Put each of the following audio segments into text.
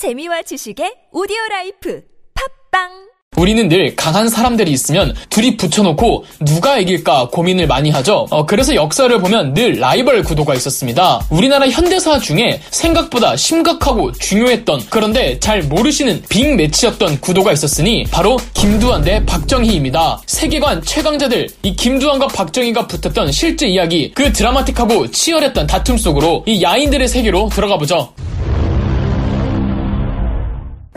재미와 지식의 오디오 라이프 팟빵 우리는 늘 강한 사람들이 있으면 둘이 붙여놓고 누가 이길까 고민을 많이 하죠. 어, 그래서 역사를 보면 늘 라이벌 구도가 있었습니다. 우리나라 현대사 중에 생각보다 심각하고 중요했던 그런데 잘 모르시는 빅 매치였던 구도가 있었으니 바로 김두한 대 박정희입니다. 세계관 최강자들 이 김두한과 박정희가 붙었던 실제 이야기 그 드라마틱하고 치열했던 다툼 속으로 이 야인들의 세계로 들어가 보죠.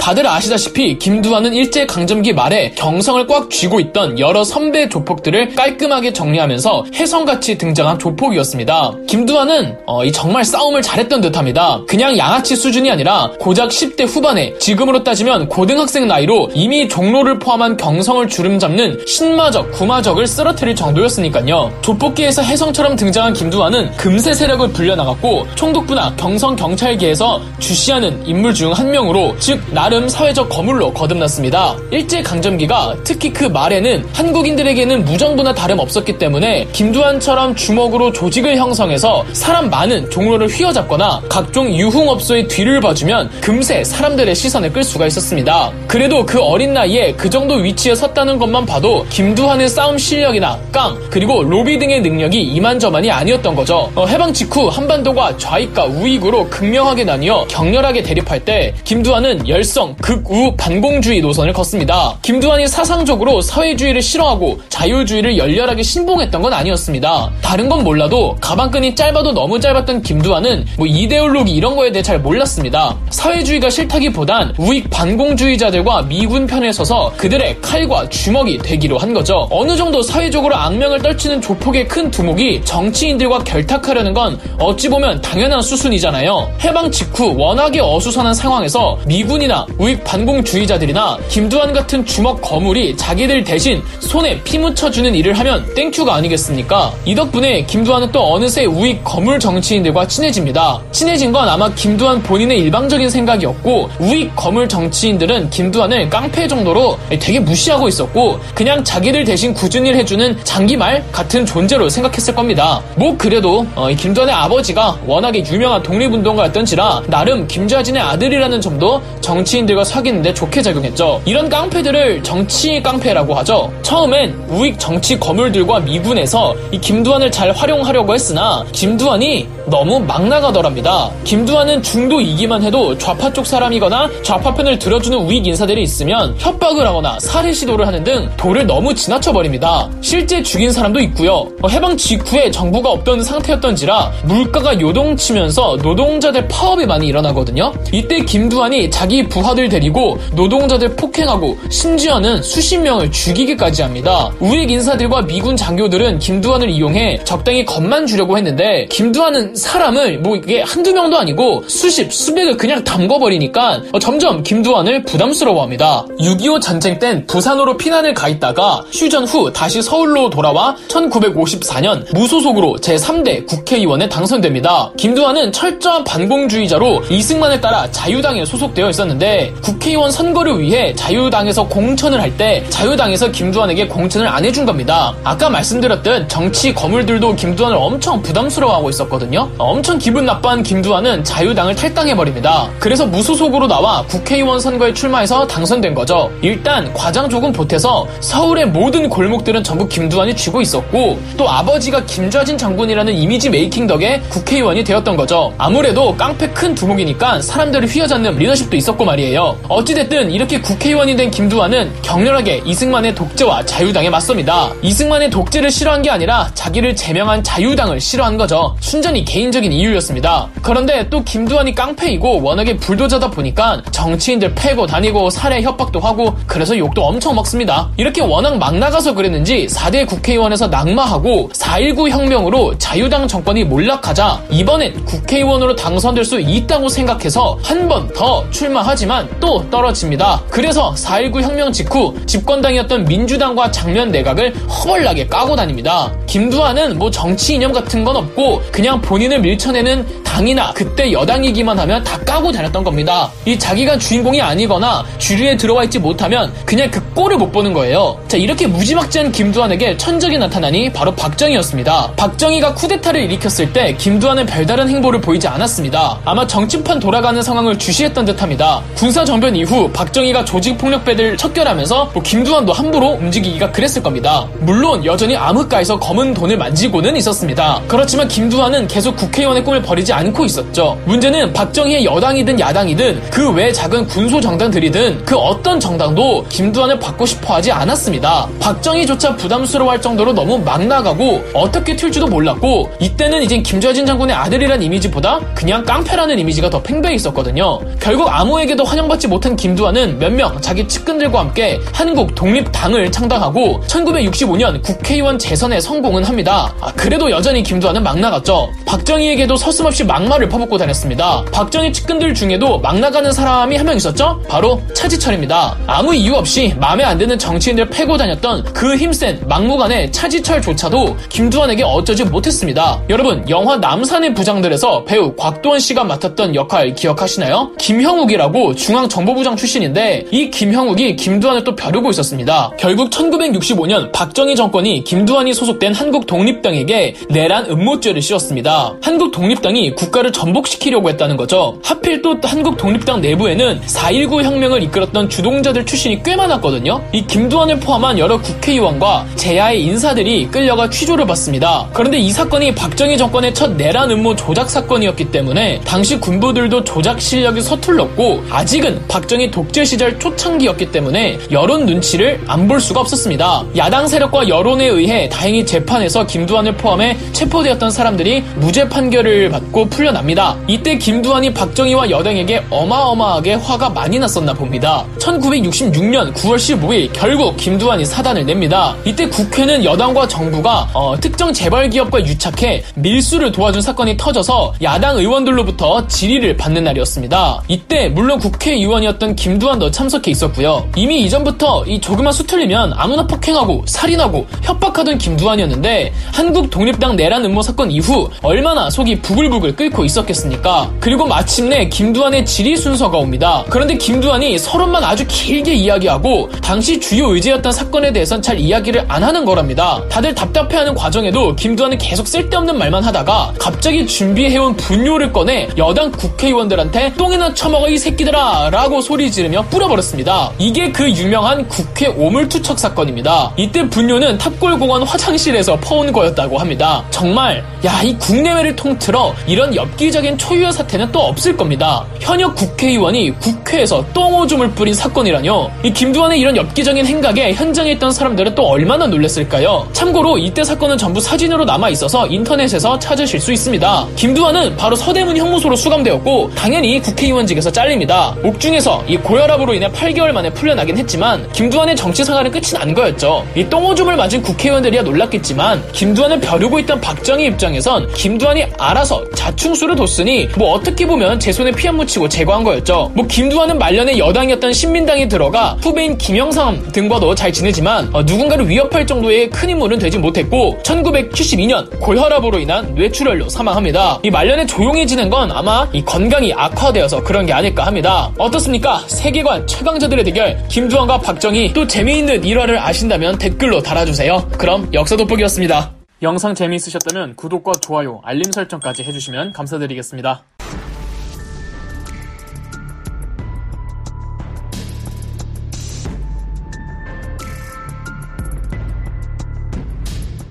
다들 아시다시피 김두한은 일제 강점기 말에 경성을 꽉 쥐고 있던 여러 선배 조폭들을 깔끔하게 정리하면서 혜성같이 등장한 조폭이었습니다. 김두한은 어, 정말 싸움을 잘했던 듯합니다. 그냥 양아치 수준이 아니라 고작 10대 후반에 지금으로 따지면 고등학생 나이로 이미 종로를 포함한 경성을 주름잡는 신마적, 구마적을 쓰러뜨릴 정도였으니까요. 조폭계에서 혜성처럼 등장한 김두한은 금세 세력을 불려나갔고 총독부나 경성 경찰계에서 주시하는 인물 중 한 명으로 즉 나를 나름 사회적 거물로 거듭났습니다. 일제강점기가 특히 그 말에는 한국인들에게는 무정부나 다름없었기 때문에 김두한처럼 주먹으로 조직을 형성해서 사람 많은 종로를 휘어잡거나 각종 유흥업소의 뒤를 봐주면 금세 사람들의 시선을 끌 수가 있었습니다. 그래도 그 어린 나이에 그 정도 위치에 섰다는 것만 봐도 김두한의 싸움 실력이나 깡 그리고 로비 등의 능력이 이만저만이 아니었던 거죠. 어, 해방 직후 한반도가 좌익과 우익으로 극명하게 나뉘어 격렬하게 대립할 때 김두한은 열성 일정 극우 반공주의 노선을 걷습니다. 김두한이 사상적으로 사회주의를 싫어하고 자유주의를 열렬하게 신봉했던 건 아니었습니다. 다른 건 몰라도 가방끈이 짧아도 너무 짧았던 김두한은 뭐 이데올로기 이런 거에 대해 잘 몰랐습니다. 사회주의가 싫다기보단 우익 반공주의자들과 미군 편에 서서 그들의 칼과 주먹이 되기로 한 거죠. 어느 정도 사회적으로 악명을 떨치는 조폭의 큰 두목이 정치인들과 결탁하려는 건 어찌 보면 당연한 수순이잖아요. 해방 직후 워낙에 어수선한 상황에서 미군이나 우익 반공주의자들이나 김두한 같은 주먹 거물이 자기들 대신 손에 피 묻혀주는 일을 하면 thank you가 아니겠습니까? 이 덕분에 김두한은 또 어느새 우익 거물 정치인들과 친해집니다. 친해진 건 아마 김두한 본인의 일방적인 생각이었고 우익 거물 정치인들은 김두한을 깡패 정도로 되게 무시하고 있었고 그냥 자기들 대신 궂은 일 해주는 장기말 같은 존재로 생각했을 겁니다. 뭐 그래도 어, 김두한의 아버지가 워낙에 유명한 독립운동가였던지라 나름 김좌진의 아들이라는 점도 정치인 정치인들과 사귀는데 좋게 작용했죠. 이런 깡패들을 정치 깡패라고 하죠. 처음엔 우익 정치 거물들과 미군에서 이 김두한을 잘 활용하려고 했으나 김두한이 너무 막 나가더랍니다. 김두한은 중도 이기만 해도 좌파 쪽 사람이거나 좌파 편을 들어주는 우익 인사들이 있으면 협박을 하거나 살해 시도를 하는 등 도를 너무 지나쳐 버립니다. 실제 죽인 사람도 있고요. 어, 해방 직후에 정부가 없던 상태였던지라 물가가 요동치면서 노동자들 파업이 많이 일어나거든요. 이때 김두한이 자기 부하 부하들 데리고 노동자들 폭행하고 심지어는 수십 명을 죽이기까지 합니다. 우익 인사들과 미군 장교들은 김두한을 이용해 적당히 겁만 주려고 했는데 김두한은 사람을 뭐 이게 한두 명도 아니고 수십 수백을 그냥 담궈버리니까 점점 김두한을 부담스러워합니다. 6.25 전쟁 땐 부산으로 피난을 가 있다가 휴전 후 다시 서울로 돌아와 1954년 무소속으로 제3대 국회의원에 당선됩니다. 김두한은 철저한 반공주의자로 이승만을 따라 자유당에 소속되어 있었는데 국회의원 선거를 위해 자유당에서 공천을 할 때 자유당에서 김두한에게 공천을 안 해준 겁니다. 아까 말씀드렸듯 정치 거물들도 김두한을 엄청 부담스러워하고 있었거든요. 엄청 기분 나빠한 김두한은 자유당을 탈당해버립니다. 그래서 무소속으로 나와 국회의원 선거에 출마해서 당선된 거죠. 일단 과장 조금 보태서 서울의 모든 골목들은 전부 김두한이 쥐고 있었고 또 아버지가 김좌진 장군이라는 이미지 메이킹 덕에 국회의원이 되었던 거죠. 아무래도 깡패 큰 두목이니까 사람들을 휘어잡는 리더십도 있었고 말이에요. 말이에요. 어찌됐든 이렇게 국회의원이 된 김두한은 격렬하게 이승만의 독재와 자유당에 맞섭니다. 이승만의 독재를 싫어한 게 아니라 자기를 제명한 자유당을 싫어한 거죠. 순전히 개인적인 이유였습니다. 그런데 또 김두한이 깡패이고 워낙에 불도저다 보니까 정치인들 패고 다니고 살해 협박도 하고 그래서 욕도 엄청 먹습니다. 이렇게 워낙 막 나가서 그랬는지 4대 국회의원에서 낙마하고 4.19 혁명으로 자유당 정권이 몰락하자 이번엔 국회의원으로 당선될 수 있다고 생각해서 한 번 더 출마하지만 김두한 또 떨어집니다. 그래서 4.19 혁명 직후 집권당이었던 민주당과 장면 내각을 허벌나게 까고 다닙니다. 김두한은 뭐 정치 이념 같은 건 없고 그냥 본인을 밀쳐내는 당이나 그때 여당이기만 하면 다 까고 다녔던 겁니다. 이 자기가 주인공이 아니거나 주류에 들어와 있지 못하면 그냥 그 꼴을 못 보는 거예요. 자 이렇게 무지막지한 김두한에게 천적이 나타나니 바로 박정희였습니다. 박정희가 쿠데타를 일으켰을 때 김두한은 별다른 행보를 보이지 않았습니다. 아마 정치판 돌아가는 상황을 주시했던 듯합니다. 군사 정변 이후 박정희가 조직 폭력배들 척결하면서 뭐 김두한도 함부로 움직이기가 그랬을 겁니다. 물론 여전히 암흑가에서 검은 돈을 만지고는 있었습니다. 그렇지만 김두한은 계속 국회의원의 꿈을 버리지 않고 있었죠. 문제는 박정희의 여당이든 야당이든 그 외 작은 군소 정당들이든 그 어떤 정당도 김두한을 받고 싶어 하지 않았습니다. 박정희조차 부담스러워할 정도로 너무 막 나가고 어떻게 튈지도 몰랐고 이때는 이젠 김좌진 장군의 아들이란 이미지보다 그냥 깡패라는 이미지가 더 팽배해 있었거든요. 결국 아무에게도 환영받지 못한 김두한은 몇 명 자기 측근들과 함께 한국 독립당을 창당하고 1965년 국회의원 재선에 성공은 합니다. 아, 그래도 여전히 김두한은 막 나갔죠. 박정희에게도 서슴없이 막말을 퍼붓고 다녔습니다. 박정희 측근들 중에도 막 나가는 사람이 한 명 있었죠? 바로 차지철입니다. 아무 이유 없이 마음에 안 드는 정치인들 패고 다녔던 그 힘센 막무가내 차지철조차도 김두한에게 어쩌지 못했습니다. 여러분 영화 남산의 부장들에서 배우 곽도원 씨가 맡았던 역할 기억하시나요? 김형욱이라고 중앙정보부장 출신인데 이 김형욱이 김두한을 또 벼르고 있었습니다. 결국 1965년 박정희 정권이 김두한이 소속된 한국 독립당에게 내란 음모죄를 씌웠습니다. 한국 독립당이 국가를 전복시키려고 했다는 거죠. 하필 또 한국 독립당 내부에는 4.19 혁명을 이끌었던 주동자들 출신이 꽤 많았거든요. 이 김두한을 포함한 여러 국회의원과 제야의 인사들이 끌려가 취조를 받습니다. 그런데 이 사건이 박정희 정권의 첫 내란 음모 조작 사건이었기 때문에 당시 군부들도 조작 실력이 서툴렀고 아직 은 박정희 독재 시절 초창기였기 때문에 여론 눈치를 안 볼 수가 없었습니다. 야당 세력과 여론에 의해 다행히 재판에서 김두한을 포함해 체포되었던 사람들이 무죄 판결을 받고 풀려납니다. 이때 김두한이 박정희와 여당에게 어마어마하게 화가 많이 났었나 봅니다. 1966년 9월 15일 결국 김두한이 사단을 냅니다. 이때 국회는 여당과 정부가 어, 특정 재벌 기업과 유착해 밀수를 도와준 사건이 터져서 야당 의원들로부터 질의를 받는 날이었습니다. 이때 물론 국회 의원이었던 김두한도 참석해 있었고요. 이미 이전부터 이 조그만 수틀리면 아무나 폭행하고 살인하고 협박하던 김두한이었는데 한국 독립당 내란 음모 사건 이후 얼마나 속이 부글부글 끓고 있었겠습니까? 그리고 마침내 김두한의 질의 순서가 옵니다. 그런데 김두한이 서론만 아주 길게 이야기하고 당시 주요 의제였던 사건에 대해선 잘 이야기를 안 하는 거랍니다. 다들 답답해하는 과정에도 김두한은 계속 쓸데없는 말만 하다가 갑자기 준비해온 분뇨를 꺼내 여당 국회의원들한테 똥이나 처먹어 이 새끼들아 라고 소리 지르며 뿌려버렸습니다. 이게 그 유명한 국회 오물투척 사건입니다. 이때 분뇨는 탑골공원 화장실에서 퍼온 거였다고 합니다. 정말 야 이 국내외를 통틀어 이런 엽기적인 초유의 사태는 또 없을 겁니다. 현역 국회의원이 국회에서 똥오줌을 뿌린 사건이라뇨. 이 김두한의 이런 엽기적인 행각에 현장에 있던 사람들은 또 얼마나 놀랐을까요? 참고로 이때 사건은 전부 사진으로 남아 있어서 인터넷에서 찾으실 수 있습니다. 김두한은 바로 서대문 형무소로 수감되었고 당연히 국회의원직에서 잘립니다. 옥중에서 이 고혈압으로 인해 8개월 만에 풀려나긴 했지만 김두한의 정치 생활은 끝이 난 거였죠. 이 똥오줌을 맞은 국회의원들이야 놀랐겠지만 김두한을 벼르고 있던 박정희 입장에선 김두한이 알아서 자충수를 뒀으니 뭐 어떻게 보면 제 손에 피 안 묻히고 제거한 거였죠. 뭐 김두한은 말년에 여당이었던 신민당에 들어가 후배인 김영삼 등과도 잘 지내지만 어, 누군가를 위협할 정도의 큰 인물은 되지 못했고 1972년 고혈압으로 인한 뇌출혈로 사망합니다. 이 말년에 조용히 지낸 건 아마 이 건강이 악화되어서 그런 게 아닐까 합 어떻습니까? 세계관 최강자들의 대결 김두한과 박정희 또 재미있는 일화를 아신다면 댓글로 달아주세요. 그럼 역사 돋보기였습니다. 영상 재미있으셨다면 구독과 좋아요, 알림 설정까지 해주시면 감사드리겠습니다.